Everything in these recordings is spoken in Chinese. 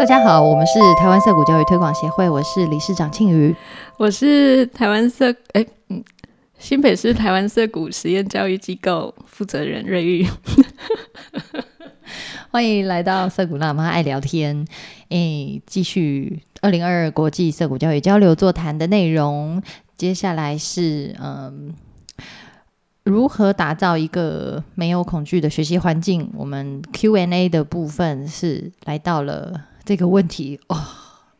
大家好，我们是台湾色谷教育推广协会，我是理事长庆瑜，我是台湾色哎嗯新北市台湾色谷实验教育机构负责人瑞玉，欢迎来到色谷辣妈爱聊天，诶，继续二零二二国际色谷教育交流座谈的内容，接下来是嗯。如何打造一个没有恐惧的学习环境？我们 Q&A 的部分是来到了这个问题哦，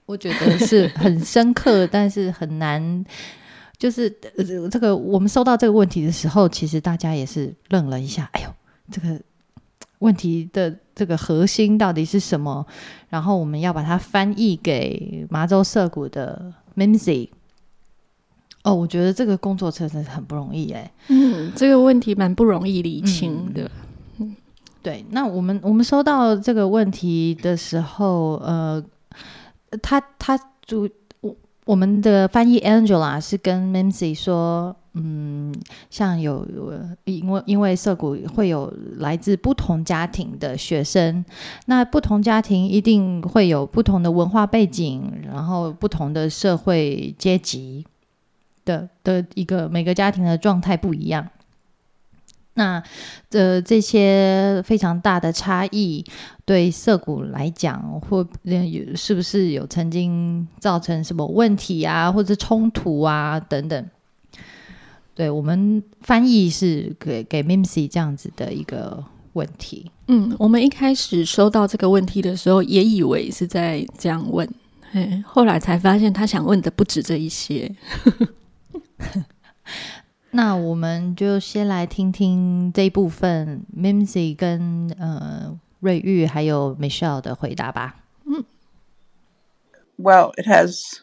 我觉得是很深刻，但是很难。就是这个，我们收到这个问题的时候，其实大家也是愣了一下。哎呦，这个问题的这个核心到底是什么？然后我们要把它翻译给麻州涩谷的 Mimsy。哦，我觉得这个工作真的是很不容易哎。嗯，这个问题蛮不容易理清的。嗯，对。那我们我们收到这个问题的时候，呃，他他主我我们的翻译 Angela 是跟 Mimsy 说，嗯，像有因为因为涩谷会有来自不同家庭的学生，那不同家庭一定会有不同的文化背景，然后不同的社会阶级。的的一个每个家庭的状态不一样，那呃这些非常大的差异，对涩谷来讲，或有是不是有曾经造成什么问题啊，或者冲突啊等等？对我们翻译是给给 Mimsy 这样子的一个问题。嗯，我们一开始收到这个问题的时候，也以为是在这样问，哎，后来才发现他想问的不止这一些。那我们就先来听听这一部分，Mimsy 跟呃瑞玉还有 Michelle 的回答吧。嗯，Well, it has.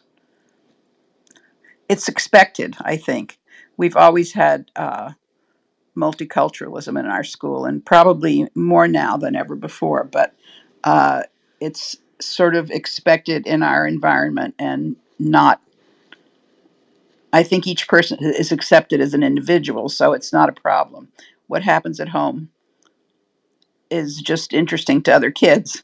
It's expected, I think. We've always had uh, multiculturalism in our school, and probably more now than ever before. But uh, it's sort of expected in our environment and not I think each person is accepted as an individual, so it's not a problem. What happens at home is just interesting to other kids.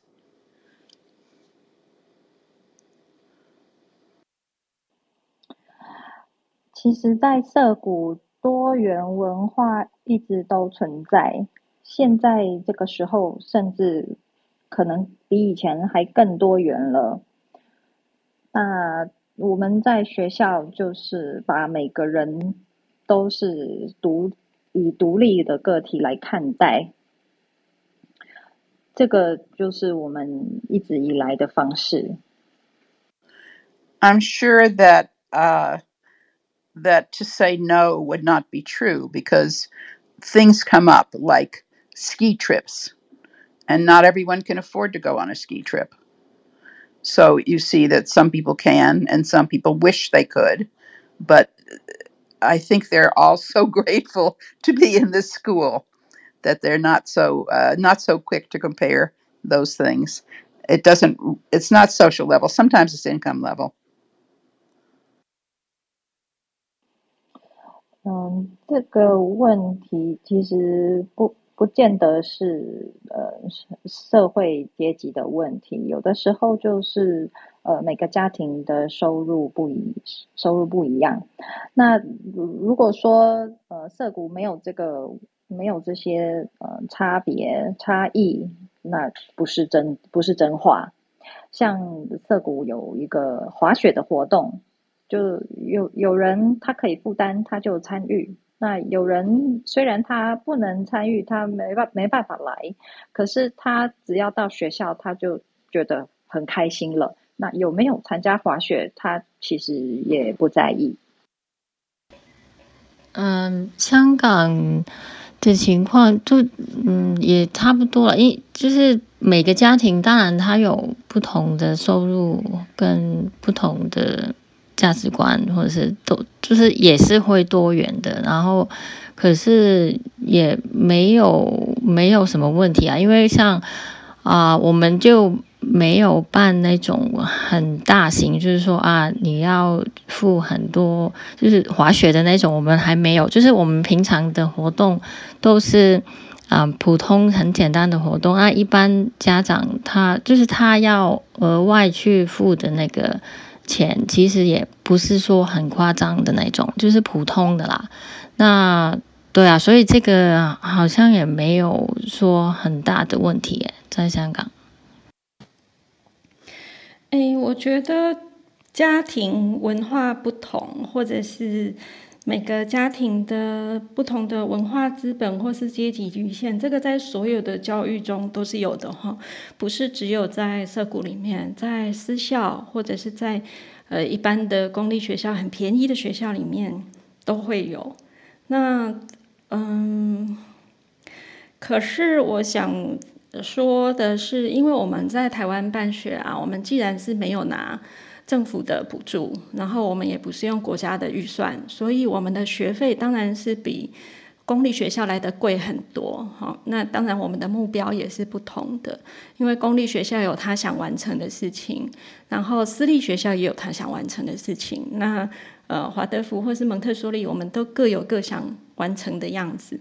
其实，在涩谷，多元文化一直都存在。现在这个时候，甚至可能比以前还更多元了。那 我们在学校就是把每个人都是独以独立的个体来看待，这个就是我们一直以来的方式。I'm sure that uh, that to say no would not be true because things come up like ski trips, and not everyone can afford to go on a ski trip. So you see that some people can and some people wish they could, but I think they're all so grateful to be in this school that they're not so uh, not so quick to compare those things. It doesn't. It's not social level. Sometimes it's income level. 嗯，这个问题其实不 不见得是呃社会阶级的问题，有的时候就是呃每个家庭的收入不一收入不一样。那如果说呃涩谷没有这个没有这些呃差别差异，那不是真不是真话。像涩谷有一个滑雪的活动，就有有人他可以负担，他就参与。那有人虽然他不能参与，他没办没办法来，可是他只要到学校，他就觉得很开心了。那有没有参加滑雪，他其实也不在意。嗯，香港的情况就嗯也差不多了，因就是每个家庭当然他有不同的收入跟不同的。价值观或者是都就是也是会多元的，然后可是也没有没有什么问题啊，因为像啊，我们就没有办那种很大型，就是说啊，你要付很多，就是滑雪的那种，我们还没有，就是我们平常的活动都是啊、普通很简单的活动，啊一般家长他就是他要额外去付的那个钱，其实也不是说很夸张的那种，就是普通的啦。那对啊，所以这个好像也没有说很大的问题耶，在香港。诶，我觉得家庭文化不同，或者是每个家庭的不同的文化资本或是阶级局限，这个在所有的教育中都是有的哈，不是只有在社谷里面，在私校或者是在呃一般的公立学校很便宜的学校里面都会有。那嗯，可是我想说的是，因为我们在台湾办学啊，我们既然是没有拿政府的补助，然后我们也不是用国家的预算，所以我们的学费当然是比公立学校来的贵很多。哈，那当然我们的目标也是不同的，因为公立学校有他想完成的事情，然后私立学校也有他想完成的事情。那呃，华德福或是蒙特梭利，我们都各有各想完成的样子。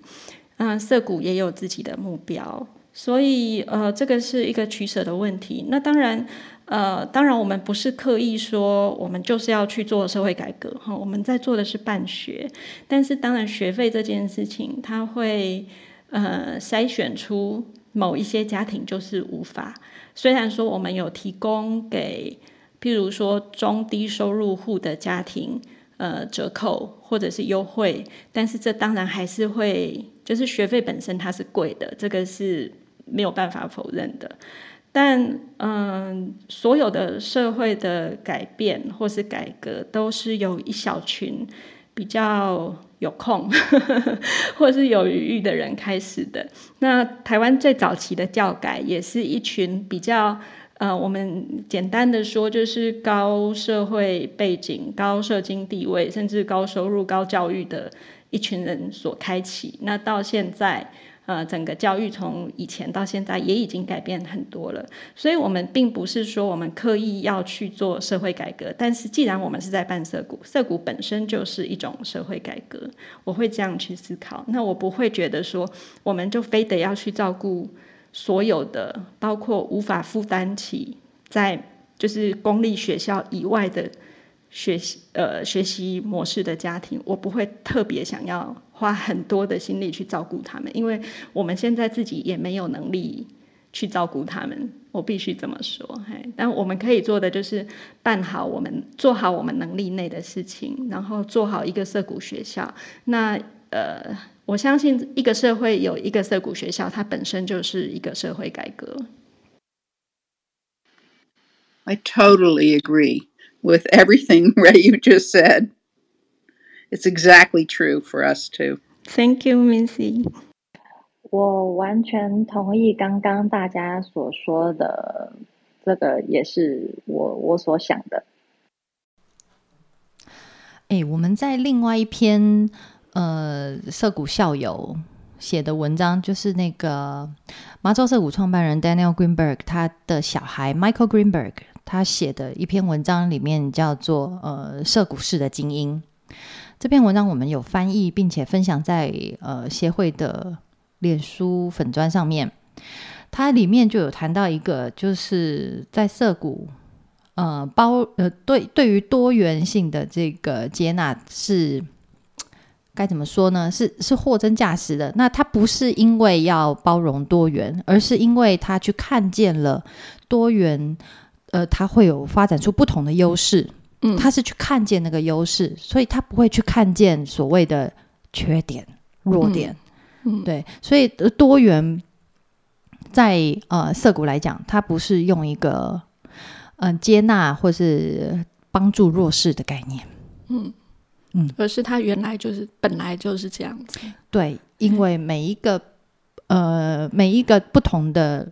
嗯，涩谷也有自己的目标，所以呃，这个是一个取舍的问题。那当然，呃，当然我们不是刻意说我们就是要去做社会改革哈，我们在做的是办学。但是当然，学费这件事情，它会呃筛选出某一些家庭就是无法。虽然说我们有提供给，譬如说中低收入户的家庭。呃，折扣或者是优惠，但是这当然还是会，就是学费本身它是贵的，这个是没有办法否认的。但嗯，所有的社会的改变或是改革，都是有一小群比较有空 或是有余裕的人开始的。那台湾最早期的教改，也是一群比较。呃，我们简单的说，就是高社会背景、高社经地位，甚至高收入、高教育的一群人所开启。那到现在，呃，整个教育从以前到现在也已经改变很多了。所以，我们并不是说我们刻意要去做社会改革，但是既然我们是在办社股，社股本身就是一种社会改革，我会这样去思考。那我不会觉得说，我们就非得要去照顾。所有的包括无法负担起在就是公立学校以外的学习呃学习模式的家庭，我不会特别想要花很多的心力去照顾他们，因为我们现在自己也没有能力去照顾他们，我必须这么说。嘿，但我们可以做的就是办好我们做好我们能力内的事情，然后做好一个社谷学校。那呃。我相信一个社会有一个社谷学校，它本身就是一个社会改革。I totally agree with everything Ray you just said. It's exactly true for us too. Thank you, Missy. 我完全同意刚刚大家所说的，这个也是我我所想的。哎，我们在另外一篇。呃，涩谷校友写的文章，就是那个麻州涩谷创办人 Daniel Greenberg 他的小孩 Michael Greenberg 他写的一篇文章，里面叫做《呃涩谷式的精英》。这篇文章我们有翻译，并且分享在呃协会的脸书粉砖上面。它里面就有谈到一个，就是在涉谷，呃包呃对对于多元性的这个接纳是。该怎么说呢？是是货真价实的。那他不是因为要包容多元，而是因为他去看见了多元，呃，他会有发展出不同的优势。嗯，他是去看见那个优势，所以他不会去看见所谓的缺点、弱点。嗯，对，所以多元在呃色谷来讲，它不是用一个嗯接纳或是帮助弱势的概念。嗯。嗯，而是他原来就是本来就是这样子。对，因为每一个呃每一个不同的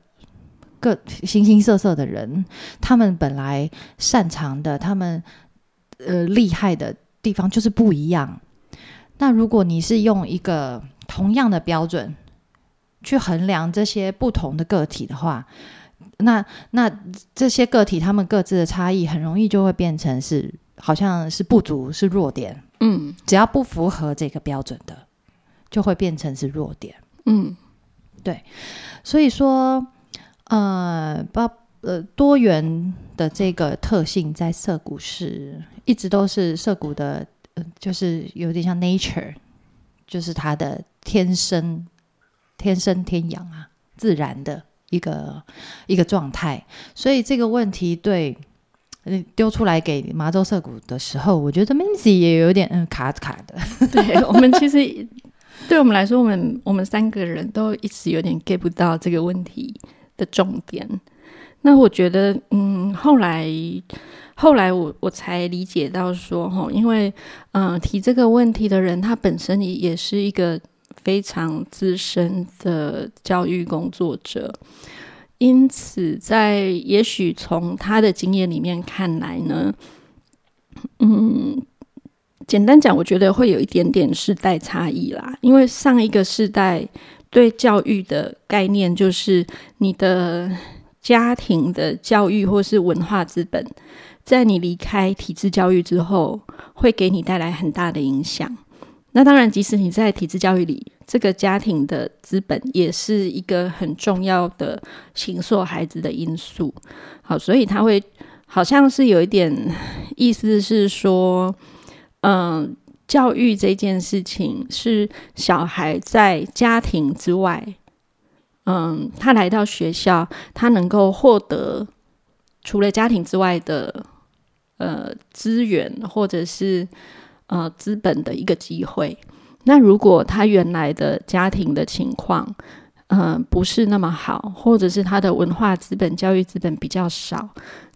各形形色色的人，他们本来擅长的，他们呃厉害的地方就是不一样。那如果你是用一个同样的标准去衡量这些不同的个体的话，那那这些个体他们各自的差异，很容易就会变成是好像是不足，是弱点。嗯，只要不符合这个标准的，就会变成是弱点。嗯对所以说，呃，包呃多元的这个特性在涩谷是一直都是涩谷的，呃，就是有点像 nature，就是它的天生天生天养啊，自然的一个一个状态。所以这个问题对。丢出来给麻州涩谷的时候，我觉得 Minzy 也有点嗯卡卡的。对 我们其实，对我们来说，我们我们三个人都一直有点 get 不到这个问题的重点。那我觉得，嗯，后来后来我我才理解到说，哈，因为嗯提这个问题的人，他本身也也是一个非常资深的教育工作者。因此，在也许从他的经验里面看来呢，嗯，简单讲，我觉得会有一点点世代差异啦。因为上一个世代对教育的概念，就是你的家庭的教育或是文化资本，在你离开体制教育之后，会给你带来很大的影响。那当然，即使你在体制教育里。这个家庭的资本也是一个很重要的形塑孩子的因素。好，所以他会好像是有一点意思是说，嗯，教育这件事情是小孩在家庭之外，嗯，他来到学校，他能够获得除了家庭之外的呃资源或者是呃资本的一个机会。那如果他原来的家庭的情况，嗯，不是那么好，或者是他的文化资本、教育资本比较少，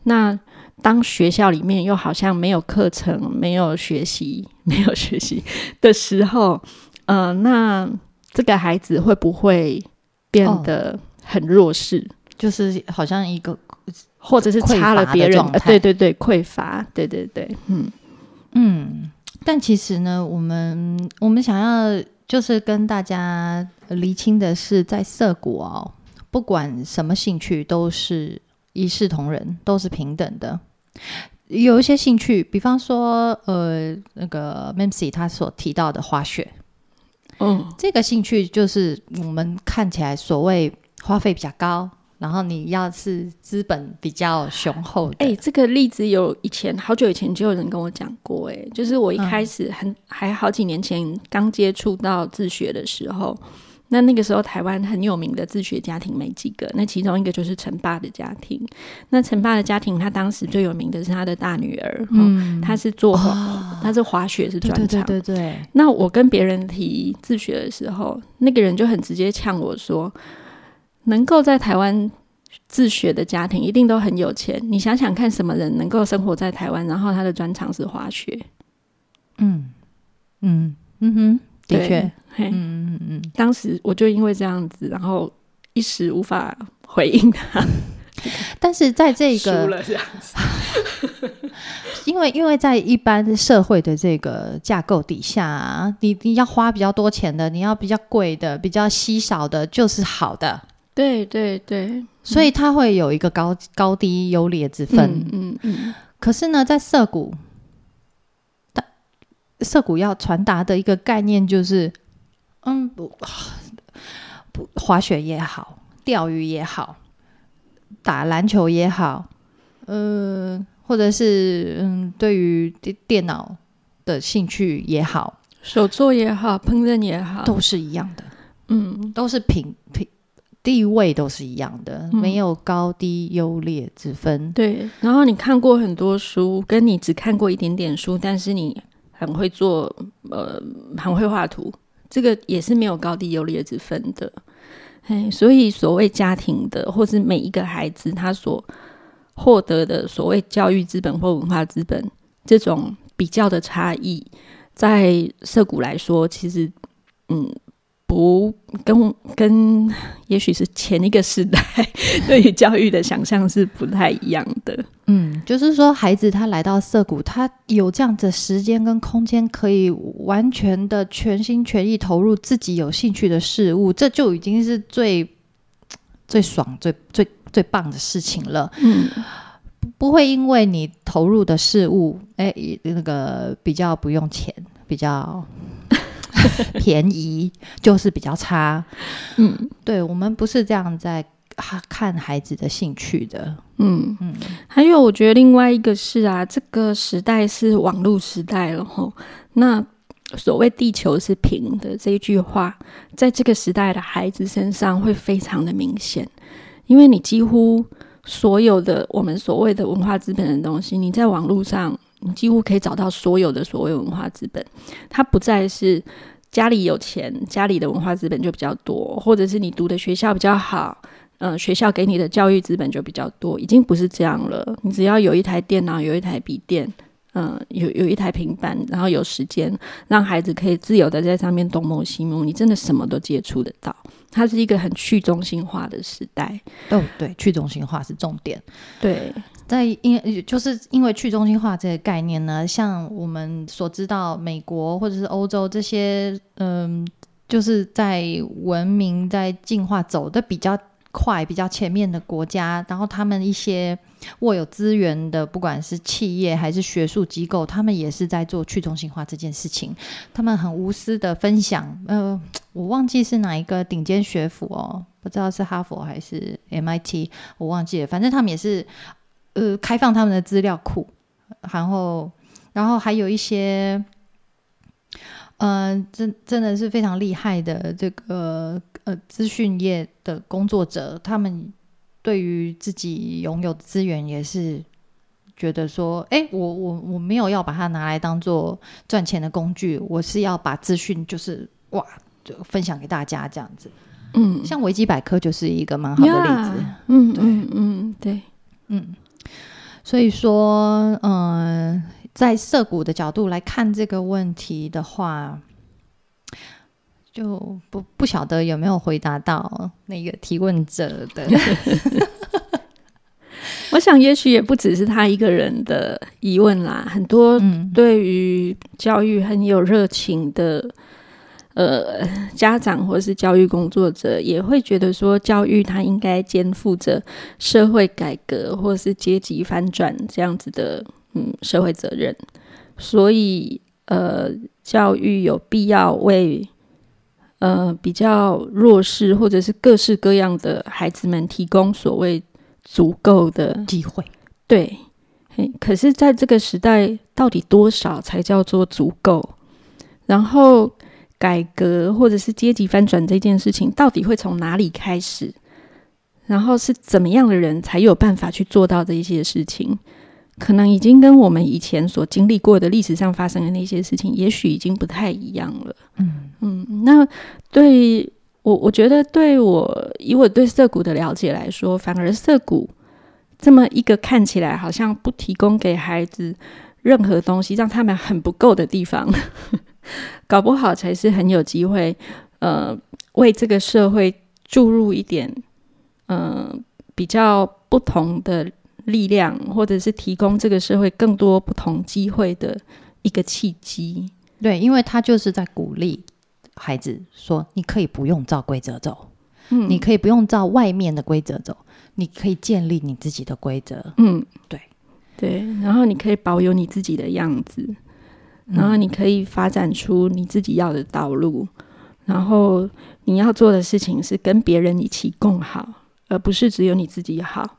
那当学校里面又好像没有课程、没有学习、没有学习的时候，呃，那这个孩子会不会变得很弱势？就是好像一个，或者是差了别人？对对对，匮乏，对对对，嗯嗯。但其实呢，我们我们想要就是跟大家厘清的是，在涩谷哦，不管什么兴趣都是一视同仁，都是平等的。有一些兴趣，比方说呃，那个 Mamcy 他所提到的滑雪，嗯，这个兴趣就是我们看起来所谓花费比较高。然后你要是资本比较雄厚，哎，这个例子有以前好久以前就有人跟我讲过，哎，就是我一开始很还好几年前刚接触到自学的时候，那那个时候台湾很有名的自学家庭没几个，那其中一个就是陈爸的家庭。那陈爸的家庭，他当时最有名的是他的大女儿，嗯，他是做他是滑雪是专长，对对对。那我跟别人提自学的时候，那个人就很直接呛我说。能够在台湾自学的家庭一定都很有钱。你想想看，什么人能够生活在台湾，然后他的专长是滑雪？嗯嗯嗯哼，的确，嗯嗯嗯。当时我就因为这样子，然后一时无法回应他。但是在这个，因为因为在一般社会的这个架构底下，你你要花比较多钱的，你要比较贵的、比较稀少的，就是好的。对对对，所以它会有一个高高低优劣之分。嗯嗯。可是呢，在涩谷，涩谷要传达的一个概念就是，嗯，不，不，滑雪也好，钓鱼也好，打篮球也好，嗯，或者是嗯，对于电电脑的兴趣也好，手作也好，烹饪也好，都是一样的。嗯，都是平平。地位都是一样的，没有高低优劣之分。对，然后你看过很多书，跟你只看过一点点书，但是你很会做，呃，很会画图，这个也是没有高低优劣之分的。哎，所以所谓家庭的，或是每一个孩子他所获得的所谓教育资本或文化资本，这种比较的差异，在社谷来说，其实，嗯。不跟跟，也许是前一个时代 对于教育的想象是不太一样的。嗯，就是说，孩子他来到涩谷，他有这样的时间跟空间，可以完全的全心全意投入自己有兴趣的事物，这就已经是最 最爽、最最最棒的事情了。嗯，不会因为你投入的事物，哎，那个比较不用钱，比较。便宜就是比较差。嗯对我们不是这样在哈看孩子的兴趣的。嗯嗯，还有我觉得另外一个是啊，这个时代是网络时代了吼。那所谓“地球是平的”这一句话，在这个时代的孩子身上会非常的明显，因为你几乎所有的我们所谓的文化资本的东西，你在网络上，你几乎可以找到所有的所谓文化资本，它不再是家里有钱，家里的文化资本就比较多，或者是你读的学校比较好。嗯，学校给你的教育资本就比较多，已经不是这样了。你只要有一台电脑，有一台笔电，嗯，有有一台平板，然后有时间让孩子可以自由的在上面东摸西摸，你真的什么都接触得到。它是一个很去中心化的时代。哦，对，去中心化是重点。对，在因就是因为去中心化这个概念呢，像我们所知道，美国或者是欧洲这些，嗯，就是在文明在进化走的比较快、比较前面的国家，然后他们一些握有资源的，不管是企业还是学术机构，他们也是在做去中心化这件事情。他们很无私的分享，呃，我忘记是哪一个顶尖学府哦，不知道是哈佛还是 MIT，我忘记了，反正他们也是。呃，开放他们的资料库，然后，然后还有一些，嗯、真真的是非常厉害的这个呃资讯业的工作者，他们对于自己拥有的资源也是觉得说，哎，我我我没有要把它拿来当做赚钱的工具，我是要把资讯就是哇，就分享给大家这样子。嗯，像维基百科就是一个蛮好的例子。嗯对嗯嗯，对，嗯，所以说，嗯、在涉股的角度来看这个问题的话，就不不晓得有没有回答到那个提问者的。我想也许也不只是他一个人的疑问啦，很多嗯，对于教育很有热情的呃家长或是教育工作者，也会觉得说，教育它应该肩负着社会改革或是阶级翻转这样子的嗯社会责任，所以呃，教育有必要为呃比较弱势或者是各式各样的孩子们提供所谓足够的机会，对，嘿，可是在这个时代，到底多少才叫做足够？然后改革或者是阶级翻转这件事情，到底会从哪里开始？然后是怎么样的人才有办法去做到这一些事情？可能已经跟我们以前所经历过的历史上发生的那些事情，也许已经不太一样了。嗯嗯，那对我，我觉得对我以我对涩谷的了解来说，反而涩谷这么一个看起来好像不提供给孩子任何东西，让他们很不够的地方，搞不好才是很有机会，呃，为这个社会注入一点，呃，比较不同的力量，或者是提供这个社会更多不同机会的一个契机。对，因为他就是在鼓励孩子说，你可以不用照规则走，嗯你可以不用照外面的规则走，你可以建立你自己的规则。嗯，对对，然后你可以保有你自己的样子，然后你可以发展出你自己要的道路，然后你要做的事情是跟别人一起共好，而不是只有你自己好。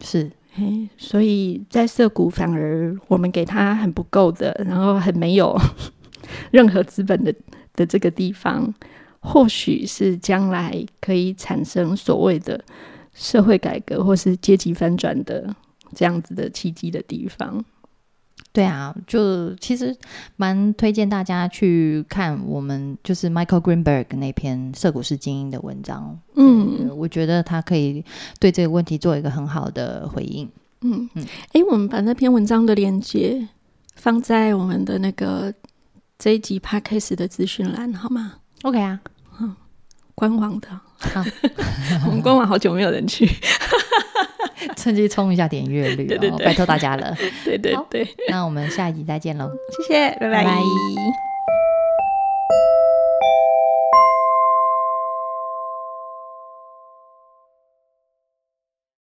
是，嘿，所以在涩谷反而我们给他很不够的，然后很没有 任何资本的的这个地方，或许是将来可以产生所谓的社会改革或是阶级翻转的这样子的契机的地方。对啊，就其实蛮推荐大家去看我们就是 Michael Greenberg 那篇《涉股式精英》的文章。嗯呃我觉得他可以对这个问题做一个很好的回应。嗯嗯诶，我们把那篇文章的链接放在我们的那个这一集 podcast 的资讯栏好吗？OK 啊，嗯官网的，好，我们官网好久没有人去。趁机冲一下点阅率、哦，对对对。拜托大家了。对对好对，那我们下一集再见喽，谢谢，拜。拜拜